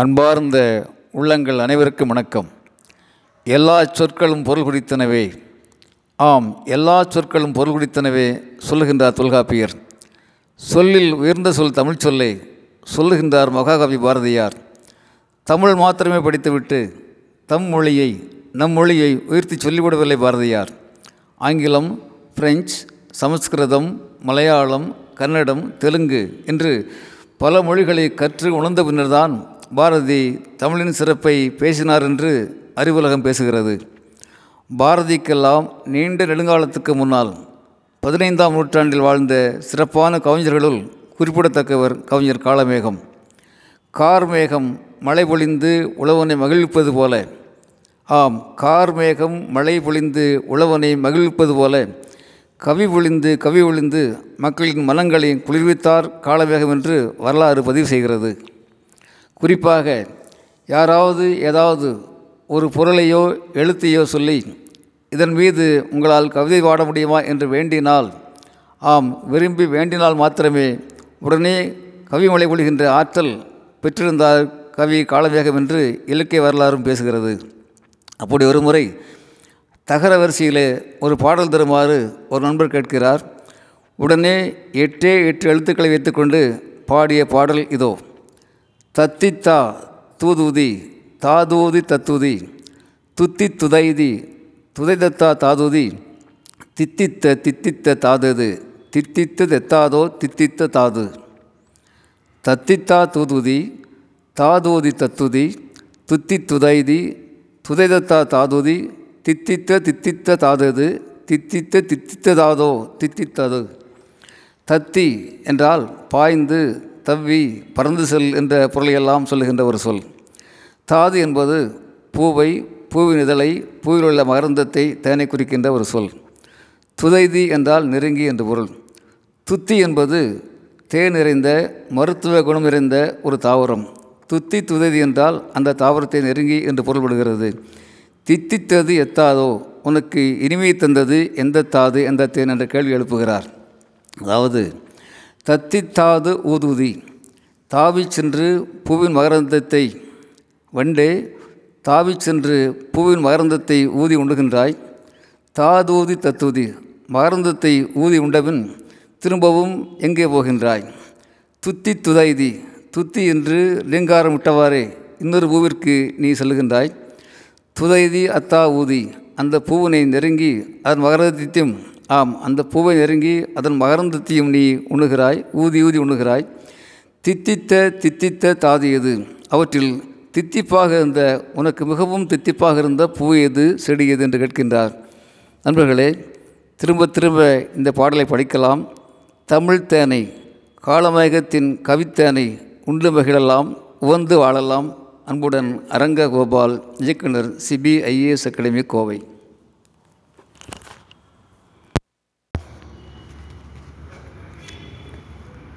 அன்பார்ந்த உள்ளங்கள் அனைவருக்கும் வணக்கம். எல்லா சொற்களும் பொருள் குறித்தனவே ஆம் எல்லா சொற்களும் பொருள் குறித்தனவே சொல்லுகின்றார் தொல்காப்பியர். சொல்லில் உயர்ந்த சொல் தமிழ் சொல்லை சொல்லுகின்றார் மகாகவி பாரதியார். தமிழ் மாத்திரமே படித்துவிட்டு தம் மொழியை நம் மொழியை உயர்த்தி சொல்லிவிடவில்லை பாரதியார். ஆங்கிலம் பிரெஞ்சு சமஸ்கிருதம் மலையாளம் கன்னடம் தெலுங்கு என்று பல மொழிகளை கற்று உணர்ந்த பின்னர்தான் பாரதி தமிழின் சிறப்பை பேசினார் என்று அறிவுலகம் பேசுகிறது. பாரதிக்கெல்லாம் நீண்ட நெடுங்காலத்துக்கு முன்னால் பதினைந்தாம் நூற்றாண்டில் வாழ்ந்த சிறப்பான கவிஞர்களுள் குறிப்பிடத்தக்கவர் கவிஞர் காலமேகம் கார்மேகம் மழை பொழிந்து உழவனை மகிழ்விப்பது போல. ஆம் கார்மேகம் மழை பொழிந்து உழவனை மகிழ்விப்பது போல. கவி பொழிந்து கவி ஒழிந்து மக்களின் மனங்களை குளிர்வித்தார் காலவேகம் என்று வரலாறு பதிவு செய்கிறது. குறிப்பாக யாராவது ஏதாவது ஒரு பொருளையோ எழுத்தையோ சொல்லி இதன் மீது உங்களால் கவிதை பாட முடியுமா? என்று வேண்டினால் ஆம் விரும்பி வேண்டினால் மாத்திரமே. உடனே கவிமலை பொழிகின்ற ஆற்றல் பெற்றிருந்தார் கவி காலவேகம் என்று இலக்கிய வரலாறும் பேசுகிறது. அப்படி ஒரு முறை தகர வரிசையிலே ஒரு பாடல் தருமாறு ஒரு நண்பர் கேட்கிறார். உடனே எட்டே எட்டு எழுத்துக்களை வைத்துக்கொண்டு பாடிய பாடல் இதோ. தத்தித்தா தூதுதி தாதூதி தத்துதி துத்தி துதைதி துதைதத்தா தாதுதி தித்தித்த தித்தித்த தாதது தித்தித்து தெத்தாதோ தித்தித்த தாது. தத்தித்தா தூதுதி தாதூதி தத்துதி துத்தி துதைதி துதைதத்தா தாதுதி தித்தித்த தித்தித்த தாதது தித்தித்த தித்தித்த தாதோ தித்தித்தது. தத்தி என்றால் பாய்ந்து தவ்வி பறந்து செல் என்ற பொருளையெல்லாம் சொல்லுகின்ற ஒரு சொல். தாது என்பது பூவை பூவின் இதழை பூவில் உள்ள மகரந்தத்தை தேனை குறிக்கின்ற ஒரு சொல். துதைதி என்றால் நெருங்கி என்று பொருள். துத்தி என்பது தேன் நிறைந்த மருத்துவ குணம் நிறைந்த ஒரு தாவரம். துத்தி துதைதி என்றால் அந்த தாவரத்தை நெருங்கி என்று பொருள்படுகிறது. தித்தித்தது எத்தாதோ உனக்கு இனிமை தந்தது எந்த தாது எந்த தேன் என்ற கேள்வி எழுப்புகிறார். அதாவது தத்தித்தாது ஊதுதி. தாவி சென்று பூவின் மகரந்தத்தை வண்டே தாவி சென்று பூவின் மகரந்தத்தை ஊதி உண்டுகின்றாய். தாதூதி தத்துதி மகரந்தத்தை ஊதி உண்டபின் திரும்பவும் எங்கே போகின்றாய்? துத்தி துதைதி துத்தி என்று லிங்காரம் விட்டவாறே இன்னொரு பூவிற்கு நீ செல்கின்றாய் துதைதி அத்தா ஊதி அந்த பூவினை நெருங்கி அதன் மகரந்தத்தையும் ஆம் அந்த பூவை நெருங்கி அதன் மகரந்தத்தையும் நீ உண்ணுகிறாய் ஊதி ஊதி உண்ணுகிறாய். தித்தித்த தித்தித்த தாது எது? அவற்றில் தித்திப்பாக இருந்த உனக்கு மிகவும் தித்திப்பாக இருந்த பூ எது? செடி எது? என்று கேட்கின்றார். நண்பர்களே திரும்ப திரும்ப இந்த பாடலை படிக்கலாம். தமிழ் தேனை காலமேகத்தின் கவித்தேனை உண்டு மகிழலாம் உவந்து வாழலாம். அன்புடன் அரங்க கோபால் இயக்குனர் சிபிஐஏஎஸ் அகாடமி கோவை.